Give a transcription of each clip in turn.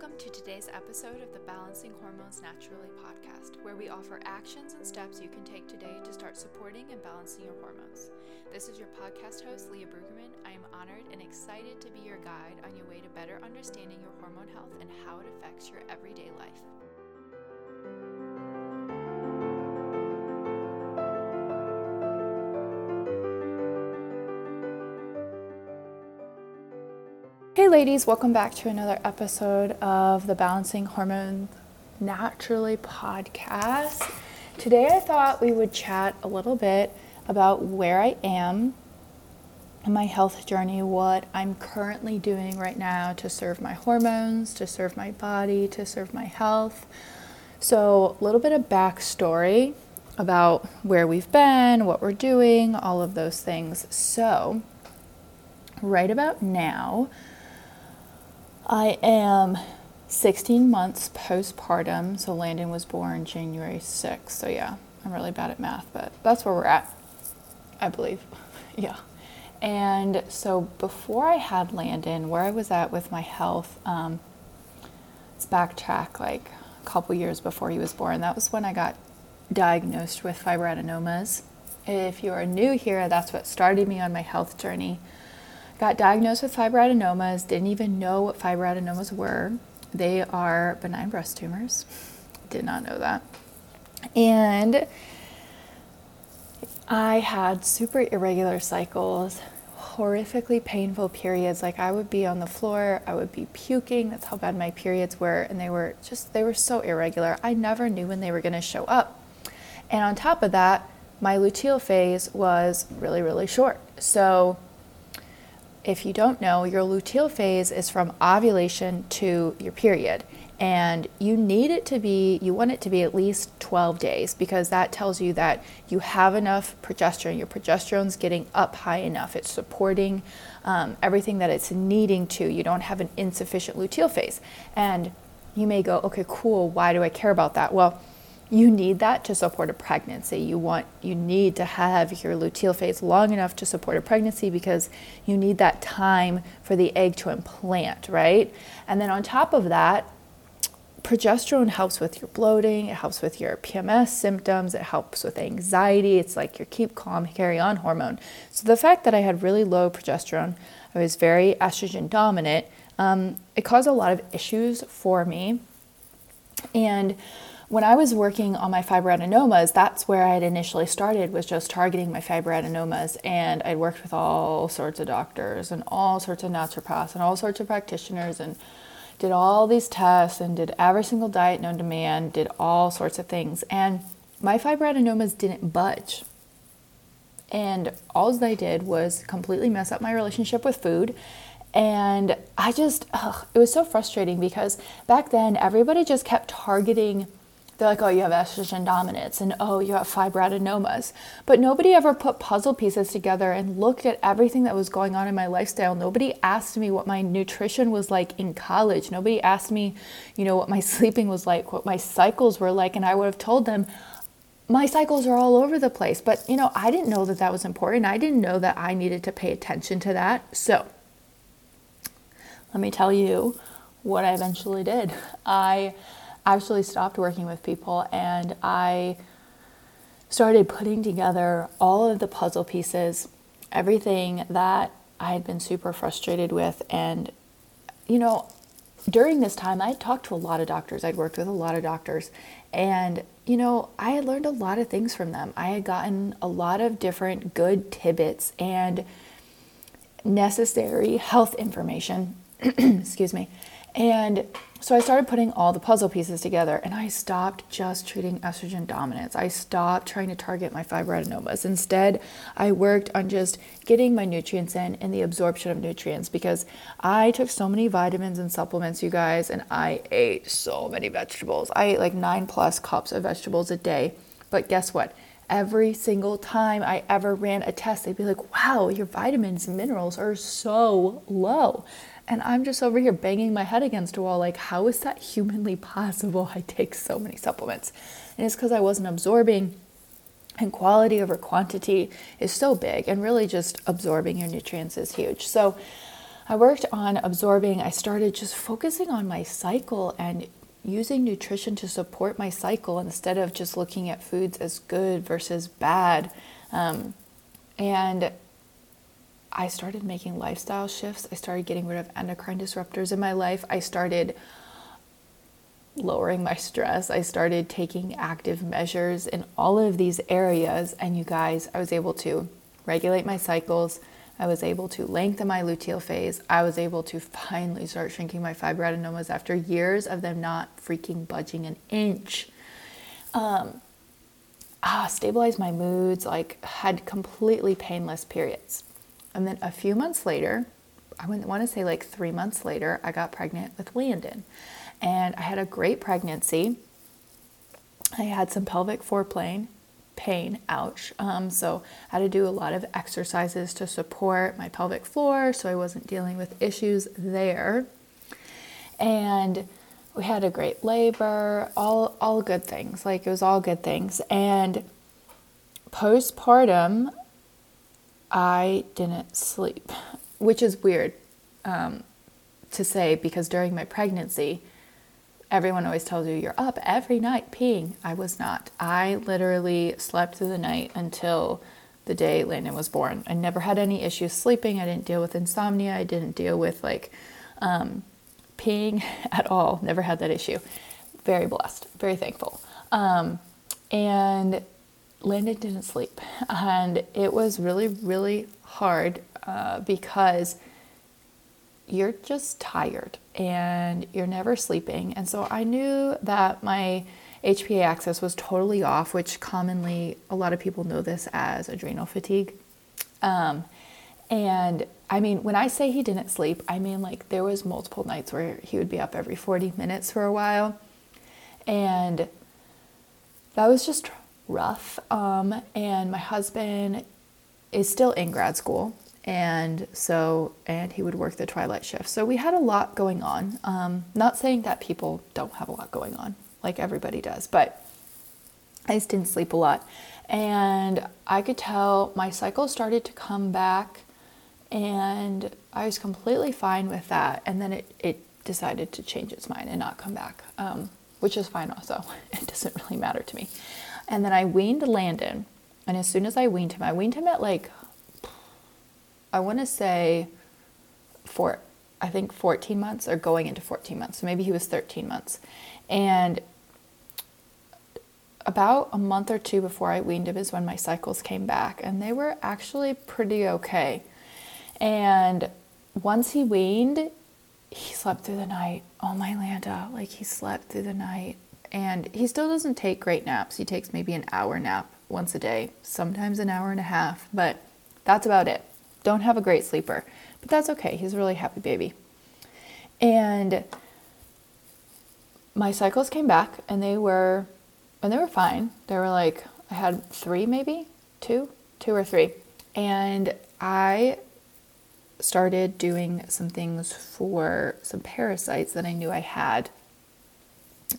Welcome to today's episode of the Balancing Hormones Naturally podcast, where we offer actions and steps you can take today to start supporting and balancing your hormones. This is your podcast host, Leah Brueggemann. I am honored and excited to be your guide on your way to better understanding your hormone health and how it affects your everyday life. Ladies, welcome back to another episode of the Balancing Hormones Naturally podcast. Today, I thought we would chat a little bit about where I am in my health journey, what I'm currently doing right now to serve my hormones, to serve my body, to serve my health. So, a little bit of backstory about where we've been, what we're doing, all of those things. So, right about now, I am 16 months postpartum. So Landon was born January 6th. So yeah, I'm really bad at math, but that's where we're at, I believe. yeah. And so before I had Landon, where I was at with my health, um, let's backtrack like a couple years before he was born. That was when I got diagnosed with fibroadenomas. If you are new here, that's what started me on my health journey got diagnosed with fibroadenomas, didn't even know what fibroadenomas were. They are benign breast tumors. Did not know that. And I had super irregular cycles, horrifically painful periods. Like I would be on the floor, I would be puking. That's how bad my periods were. And they were just, they were so irregular. I never knew when they were going to show up. And on top of that, my luteal phase was really, really short. So if you don't know, your luteal phase is from ovulation to your period. And you need it to be, you want it to be at least 12 days because that tells you that you have enough progesterone. Your progesterone's getting up high enough. It's supporting um, everything that it's needing to. You don't have an insufficient luteal phase. And you may go, okay, cool, why do I care about that? Well, you need that to support a pregnancy. You want you need to have your luteal phase long enough to support a pregnancy because you need that time for the egg to implant, right? And then on top of that, progesterone helps with your bloating, it helps with your PMS symptoms, it helps with anxiety. It's like your keep calm, carry on hormone. So the fact that I had really low progesterone, I was very estrogen dominant, um, it caused a lot of issues for me. And when I was working on my fibroadenomas, that's where I had initially started was just targeting my fibroadenomas and I'd worked with all sorts of doctors and all sorts of naturopaths and all sorts of practitioners and did all these tests and did every single diet known to man, did all sorts of things. And my fibroadenomas didn't budge. And all they did was completely mess up my relationship with food. And I just, ugh, it was so frustrating because back then everybody just kept targeting they're like, oh, you have estrogen dominance and oh, you have fibroadenomas. But nobody ever put puzzle pieces together and looked at everything that was going on in my lifestyle. Nobody asked me what my nutrition was like in college. Nobody asked me, you know, what my sleeping was like, what my cycles were like. And I would have told them, my cycles are all over the place. But, you know, I didn't know that that was important. I didn't know that I needed to pay attention to that. So, let me tell you what I eventually did. I actually stopped working with people and I started putting together all of the puzzle pieces, everything that I had been super frustrated with. And, you know, during this time, I talked to a lot of doctors. I'd worked with a lot of doctors. And, you know, I had learned a lot of things from them. I had gotten a lot of different good tidbits and necessary health information. Excuse me. And so I started putting all the puzzle pieces together and I stopped just treating estrogen dominance. I stopped trying to target my fibroadenomas. Instead, I worked on just getting my nutrients in and the absorption of nutrients because I took so many vitamins and supplements, you guys, and I ate so many vegetables. I ate like nine plus cups of vegetables a day. But guess what? Every single time I ever ran a test, they'd be like, wow, your vitamins and minerals are so low. And I'm just over here banging my head against a wall, like, how is that humanly possible? I take so many supplements. And it's because I wasn't absorbing, and quality over quantity is so big, and really just absorbing your nutrients is huge. So I worked on absorbing, I started just focusing on my cycle and using nutrition to support my cycle instead of just looking at foods as good versus bad. Um, and I started making lifestyle shifts. I started getting rid of endocrine disruptors in my life. I started lowering my stress. I started taking active measures in all of these areas. And you guys, I was able to regulate my cycles. I was able to lengthen my luteal phase. I was able to finally start shrinking my fibroadenomas after years of them not freaking budging an inch. Um, ah, stabilized my moods, like had completely painless periods. And then a few months later, I wouldn't want to say like three months later, I got pregnant with Landon. And I had a great pregnancy. I had some pelvic foreplane pain, ouch. Um, so I had to do a lot of exercises to support my pelvic floor so I wasn't dealing with issues there. And we had a great labor, all all good things. Like it was all good things. And postpartum, I didn't sleep, which is weird um, to say because during my pregnancy, everyone always tells you you're up every night peeing. I was not. I literally slept through the night until the day Landon was born. I never had any issues sleeping. I didn't deal with insomnia. I didn't deal with like um, peeing at all. Never had that issue. Very blessed, very thankful. Um, and Landon didn't sleep. And it was really, really hard uh, because you're just tired and you're never sleeping. And so I knew that my HPA axis was totally off, which commonly a lot of people know this as adrenal fatigue. Um, and I mean, when I say he didn't sleep, I mean like there was multiple nights where he would be up every 40 minutes for a while. And that was just rough. Um, and my husband is still in grad school and so and he would work the twilight shift. So we had a lot going on. Um, not saying that people don't have a lot going on like everybody does but i just didn't sleep a lot. And i could tell my cycle started to come back and i was completely fine with that. And then it, it decided to change its mind and not come back um, which is fine also. It doesn't really matter to me and then i weaned landon and as soon as i weaned him i weaned him at like I want to say for I think 14 months or going into 14 months. So maybe he was 13 months. And about a month or two before I weaned him is when my cycles came back, and they were actually pretty okay. And once he weaned, he slept through the night. Oh my Lanta, like he slept through the night. And he still doesn't take great naps. He takes maybe an hour nap once a day, sometimes an hour and a half, but that's about it don't have a great sleeper, but that's okay. He's a really happy baby. And my cycles came back and they were and they were fine. They were like I had 3 maybe, 2, 2 or 3. And I started doing some things for some parasites that I knew I had.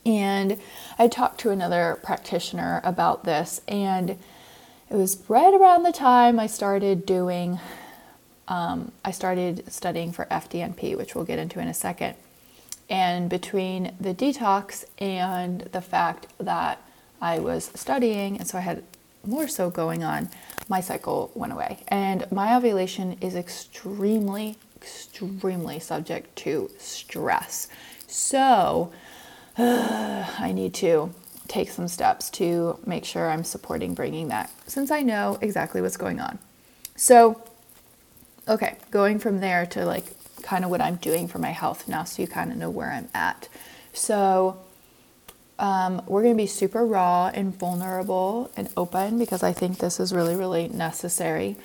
And I talked to another practitioner about this and it was right around the time I started doing um, I started studying for FDNP, which we'll get into in a second. And between the detox and the fact that I was studying, and so I had more so going on, my cycle went away. And my ovulation is extremely, extremely subject to stress. So I need to take some steps to make sure I'm supporting bringing that since I know exactly what's going on. So Okay, going from there to like kind of what I'm doing for my health now, so you kind of know where I'm at. So, um, we're going to be super raw and vulnerable and open because I think this is really, really necessary.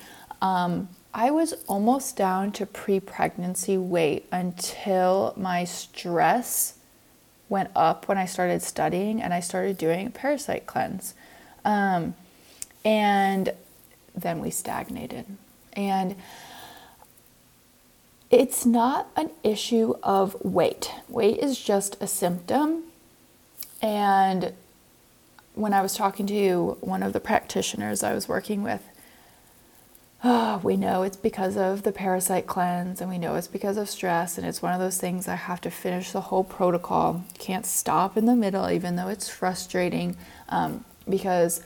Um, I was almost down to pre pregnancy weight until my stress went up when I started studying and I started doing a parasite cleanse. Um, and then we stagnated. And it's not an issue of weight. Weight is just a symptom. And when I was talking to one of the practitioners I was working with, oh, we know it's because of the parasite cleanse and we know it's because of stress. And it's one of those things I have to finish the whole protocol. Can't stop in the middle, even though it's frustrating. Um, because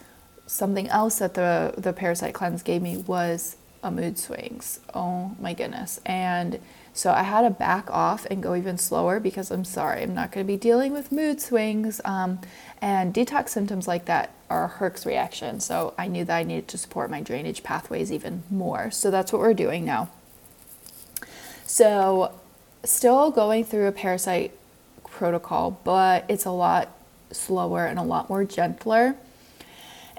something else that the, the parasite cleanse gave me was a mood swings. Oh my goodness. And so I had to back off and go even slower because I'm sorry, I'm not going to be dealing with mood swings. Um, and detox symptoms like that are a Herx reaction. So I knew that I needed to support my drainage pathways even more. So that's what we're doing now. So, still going through a parasite protocol, but it's a lot slower and a lot more gentler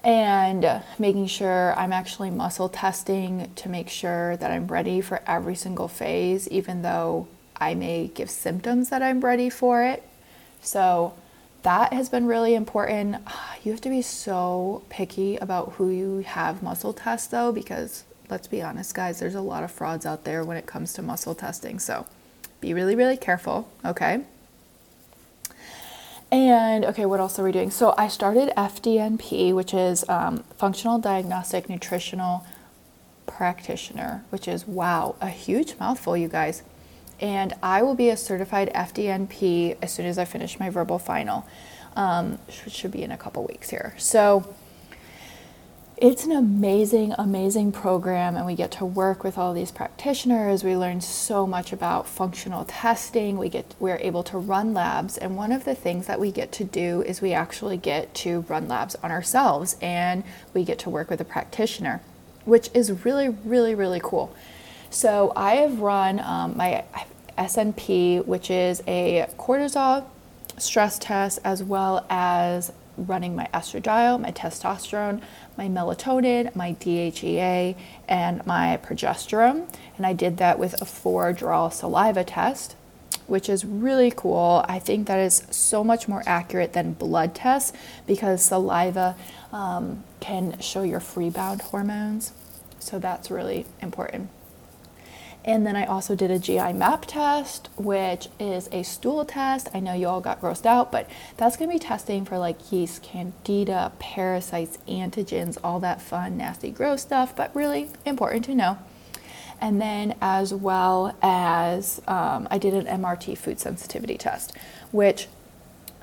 and making sure I'm actually muscle testing to make sure that I'm ready for every single phase, even though I may give symptoms that I'm ready for it. So that has been really important. You have to be so picky about who you have muscle test though, because let's be honest, guys, there's a lot of frauds out there when it comes to muscle testing. So be really, really careful, okay? And okay, what else are we doing? So I started FDNP, which is um, Functional Diagnostic Nutritional Practitioner, which is wow, a huge mouthful, you guys. And I will be a certified FDNP as soon as I finish my verbal final, um, which should be in a couple weeks here. So it's an amazing, amazing program, and we get to work with all these practitioners. We learn so much about functional testing. We get we're able to run labs, and one of the things that we get to do is we actually get to run labs on ourselves, and we get to work with a practitioner, which is really, really, really cool. So I have run um, my SNP, which is a cortisol stress test, as well as running my estradiol, my testosterone, my melatonin, my DHEA, and my progesterone. And I did that with a four draw saliva test, which is really cool. I think that is so much more accurate than blood tests because saliva um, can show your free bound hormones. So that's really important. And then I also did a GI map test, which is a stool test. I know you all got grossed out, but that's to be testing for like yeast, candida, parasites, antigens, all that fun, nasty, gross stuff, but really important to know. And then, as well as um, I did an MRT food sensitivity test, which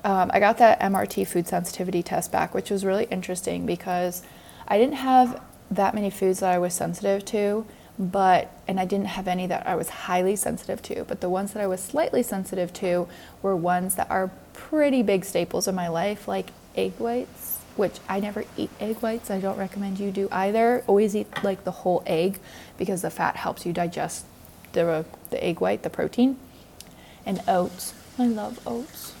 um, I got that MRT food sensitivity test back, which was really interesting because I didn't have that many foods that I was sensitive to but and I didn't have any that I was highly sensitive to, but the ones that I was slightly sensitive to were ones that are pretty big staples in my life, like egg whites, which I never eat egg whites. I don't recommend you do either. Always eat like the whole egg because the fat helps you digest the the egg white, the protein. And oats. I love oats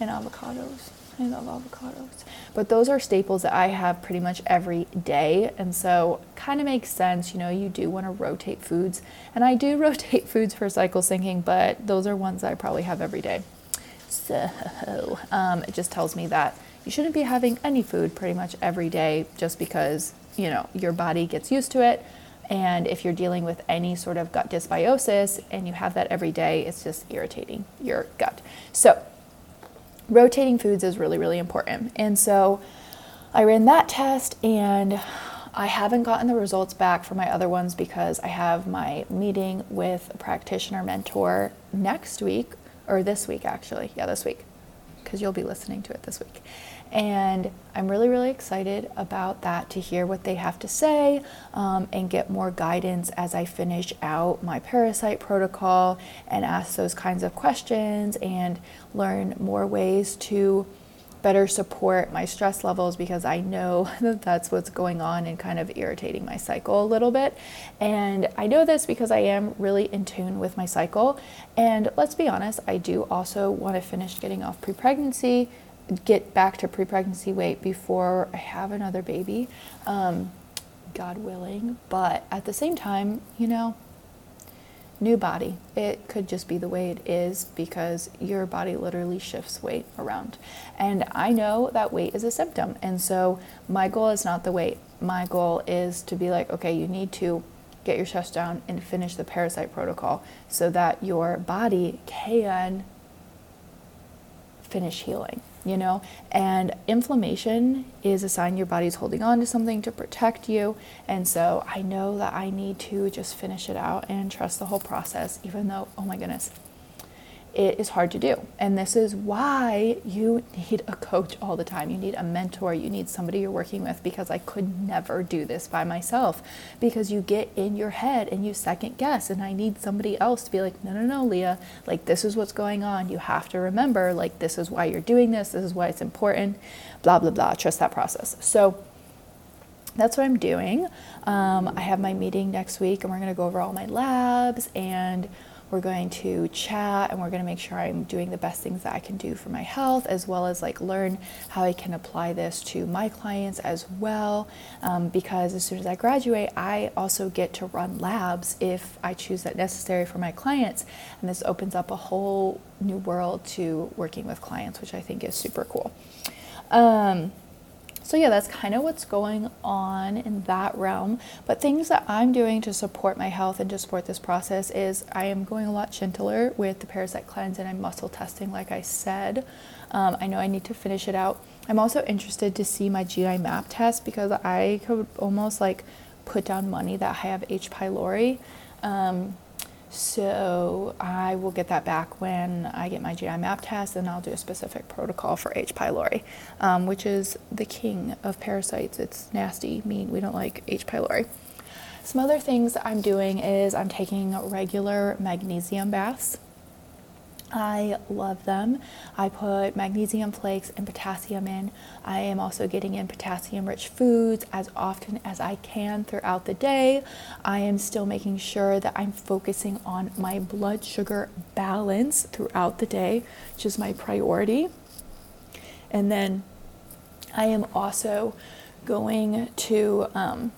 and avocados. I love avocados. But those are staples that I have pretty much every day. And so kind of makes sense, you know, you do want to rotate foods. And I do rotate foods for cycle syncing, but those are ones I probably have every day. So um, it just tells me that you shouldn't be having any food pretty much every day just because, you know, your body gets used to it. And if you're dealing with any sort of gut dysbiosis and you have that every day, it's just irritating your gut. So rotating foods is really, really important. And so I ran that test and I haven't gotten the results back for my other ones because I have my meeting with a practitioner mentor next week, or this week actually. Yeah, this week, because you'll be listening to it this week. And I'm really, really excited about that to hear what they have to say um, and get more guidance as I finish out my parasite protocol and ask those kinds of questions and learn more ways to better support my stress levels because I know that that's what's going on and kind of irritating my cycle a little bit. And I know this because I am really in tune with my cycle. And let's be honest, I do also want to finish getting off pre pregnancy get back to pre pregnancy weight before I have another baby, um, God willing. But at the same time, you know, new body. It could just be the way it is because your body literally shifts weight around. And I know that weight is a symptom. And so my goal is not the weight. My goal is to be like, okay, you need to get your chest down and finish the parasite protocol so that your body can finish healing you know? And inflammation is a sign your body's holding on to something to protect you. And so I know that I need to just finish it out and trust the whole process, even though, oh my goodness, it is hard to do. And this is why you need a coach all the time. You need a mentor. You need somebody you're working with because I could never do this by myself because you get in your head and you second guess. And I need somebody else to be like, no, no, no, Leah, like this is what's going on. You have to remember, like, this is why you're doing this. This is why it's important, blah, blah, blah. Trust that process. So, that's what I'm doing. Um, I have my meeting next week and we're going to go over all my labs and we're going to chat and we're going to make sure I'm doing the best things that I can do for my health, as well as like learn how I can apply this to my clients as well. Um, because as soon as I graduate, I also get to run labs if I choose that necessary for my clients. And this opens up a whole new world to working with clients, which I think is super cool. Um, so, yeah, that's kind of what's going on in that realm. But things that I'm doing to support my health and to support this process is I am going a lot gentler with the parasite cleanse and I'm muscle testing, like I said. Um, I know I need to finish it out. I'm also interested to see my GI map test because I could almost like put down money that I have H. pylori. Um, so I will get that back when I get my GI map test, and I'll do a specific protocol for H. pylori, um, which is the king of parasites. It's nasty, mean. We don't like H. pylori. Some other things I'm doing is I'm taking regular magnesium baths. I love them. I put magnesium flakes and potassium in. I am also getting in potassium rich foods as often as I can throughout the day. I am still making sure that I'm focusing on my blood sugar balance throughout the day, which is my priority. And then I am also going to, um,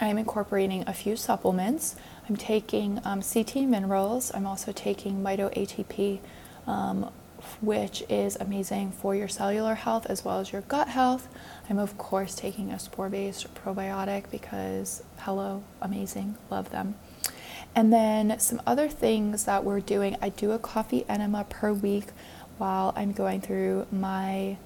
I am incorporating a few supplements. I'm taking um, CT minerals. I'm also taking Mito ATP, um, which is amazing for your cellular health as well as your gut health. I'm, of course, taking a spore based probiotic because, hello, amazing, love them. And then some other things that we're doing I do a coffee enema per week while I'm going through my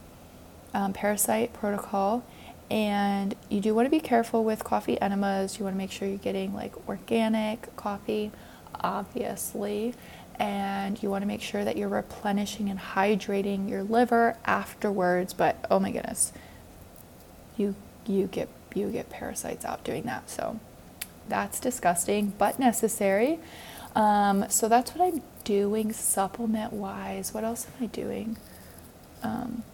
um, parasite protocol and you do want to be careful with coffee enemas. You want to make sure you're getting like organic coffee, obviously. And you want to make sure that you're replenishing and hydrating your liver afterwards. But oh my goodness, you you get you get parasites out doing that. So that's disgusting, but necessary. Um, so that's what I'm doing supplement wise. What else am I doing? Um,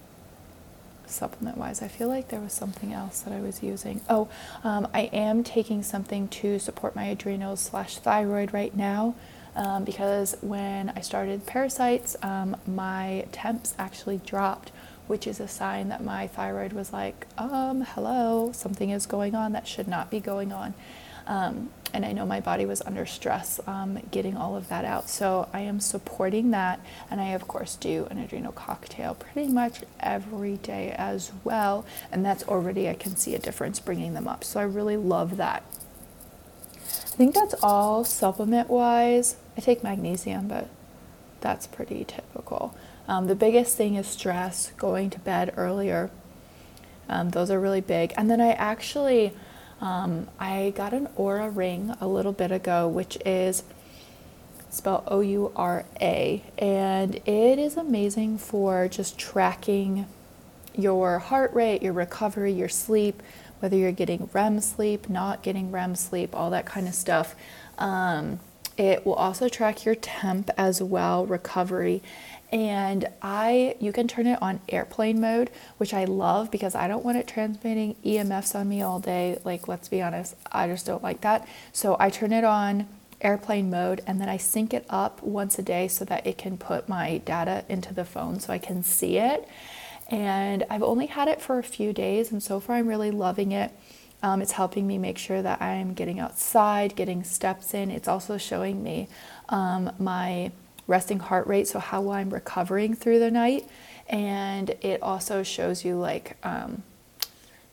supplement wise. I feel like there was something else that I was using. Oh, um, I am taking something to support my adrenals slash thyroid right now. Um, because when I started parasites, um, my temps actually dropped, which is a sign that my thyroid was like, um, hello, something is going on that should not be going on. Um, and I know my body was under stress um, getting all of that out. So I am supporting that. And I, of course, do an adrenal cocktail pretty much every day as well. And that's already, I can see a difference bringing them up. So I really love that. I think that's all supplement wise. I take magnesium, but that's pretty typical. Um, the biggest thing is stress, going to bed earlier. Um, those are really big. And then I actually, um, I got an Oura ring a little bit ago, which is spelled O U R A, and it is amazing for just tracking your heart rate, your recovery, your sleep, whether you're getting REM sleep, not getting REM sleep, all that kind of stuff. Um, it will also track your temp as well, recovery, and I you can turn it on airplane mode, which I love because I don't want it transmitting EMFs on me all day. Like let's be honest, I just don't like that. So I turn it on airplane mode and then I sync it up once a day so that it can put my data into the phone so I can see it. And I've only had it for a few days and so far I'm really loving it. Um, it's helping me make sure that I'm getting outside, getting steps in. It's also showing me um, my resting heart rate, so how I'm recovering through the night. And it also shows you like um,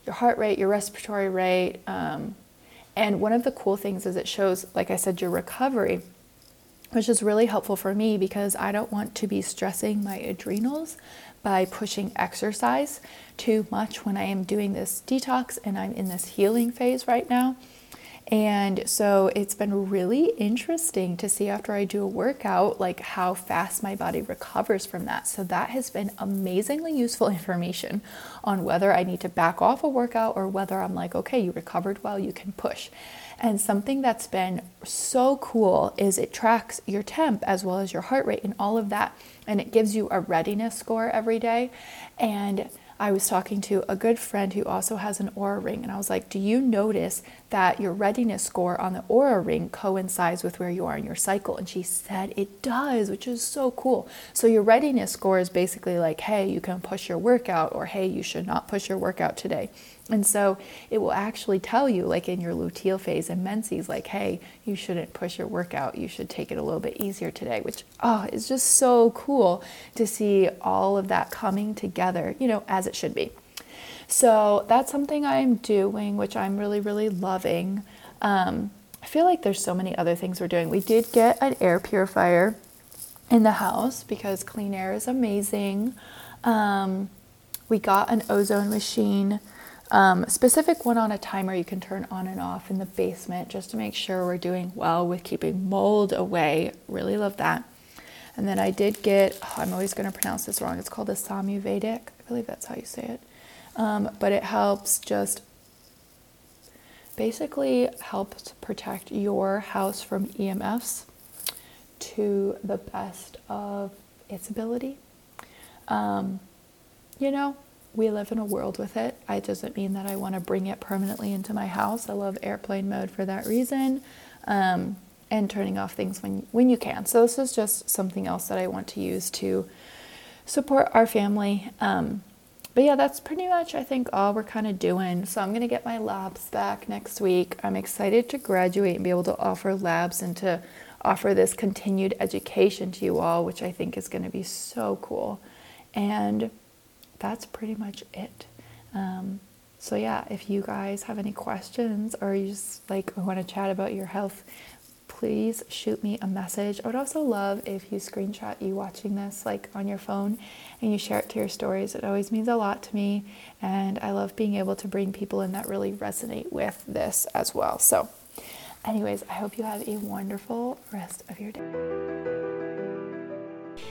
your heart rate, your respiratory rate. Um, and one of the cool things is it shows, like I said, your recovery. which is really helpful for me because I don't want to be stressing my adrenals by pushing exercise too much when I am doing this detox and I'm in this healing phase right now. And so it's been really interesting to see after I do a workout, like how fast my body recovers from that. So that has been amazingly useful information on whether I need to back off a workout or whether I'm like, okay, you recovered well, you can push. And something that's been so cool is it tracks your temp as well as your heart rate and all of that. And it gives you a readiness score every day. And I was talking to a good friend who also has an Oura ring, and I was like, Do you notice that your readiness score on the Oura ring coincides with where you are in your cycle? And she said it does, which is so cool. So, your readiness score is basically like, Hey, you can push your workout, or Hey, you should not push your workout today. And so it will actually tell you, like in your luteal phase and menses, like, hey, you shouldn't push your workout. You should take it a little bit easier today, which, oh, is just so cool to see all of that coming together, you know, as it should be. So that's something I'm doing, which I'm really, really loving. Um, I feel like there's so many other things we're doing. We did get an air purifier in the house because clean air is amazing. Um, we got an ozone machine um, specific one on a timer you can turn on and off in the basement just to make sure we're doing well with keeping mold away. Really love that. And then I did get, oh, I'm always going to pronounce this wrong. It's called a Somavedic. I believe that's how you say it. Um, but it helps just basically helps protect your house from EMFs to the best of its ability. Um, you know, we live in a world with it. It doesn't mean that I want to bring it permanently into my house. I love airplane mode for that reason, um, and turning off things when when you can. So this is just something else that I want to use to support our family. Um, but yeah, that's pretty much I think all we're kind of doing. So I'm gonna get my labs back next week. I'm excited to graduate and be able to offer labs and to offer this continued education to you all, which I think is to be so cool. And that's pretty much it. Um, so yeah, if you guys have any questions or you just like want to chat about your health, please shoot me a message. I would also love if you screenshot you watching this like on your phone and you share it to your stories. It always means a lot to me and I love being able to bring people in that really resonate with this as well. So anyways, I hope you have a wonderful rest of your day.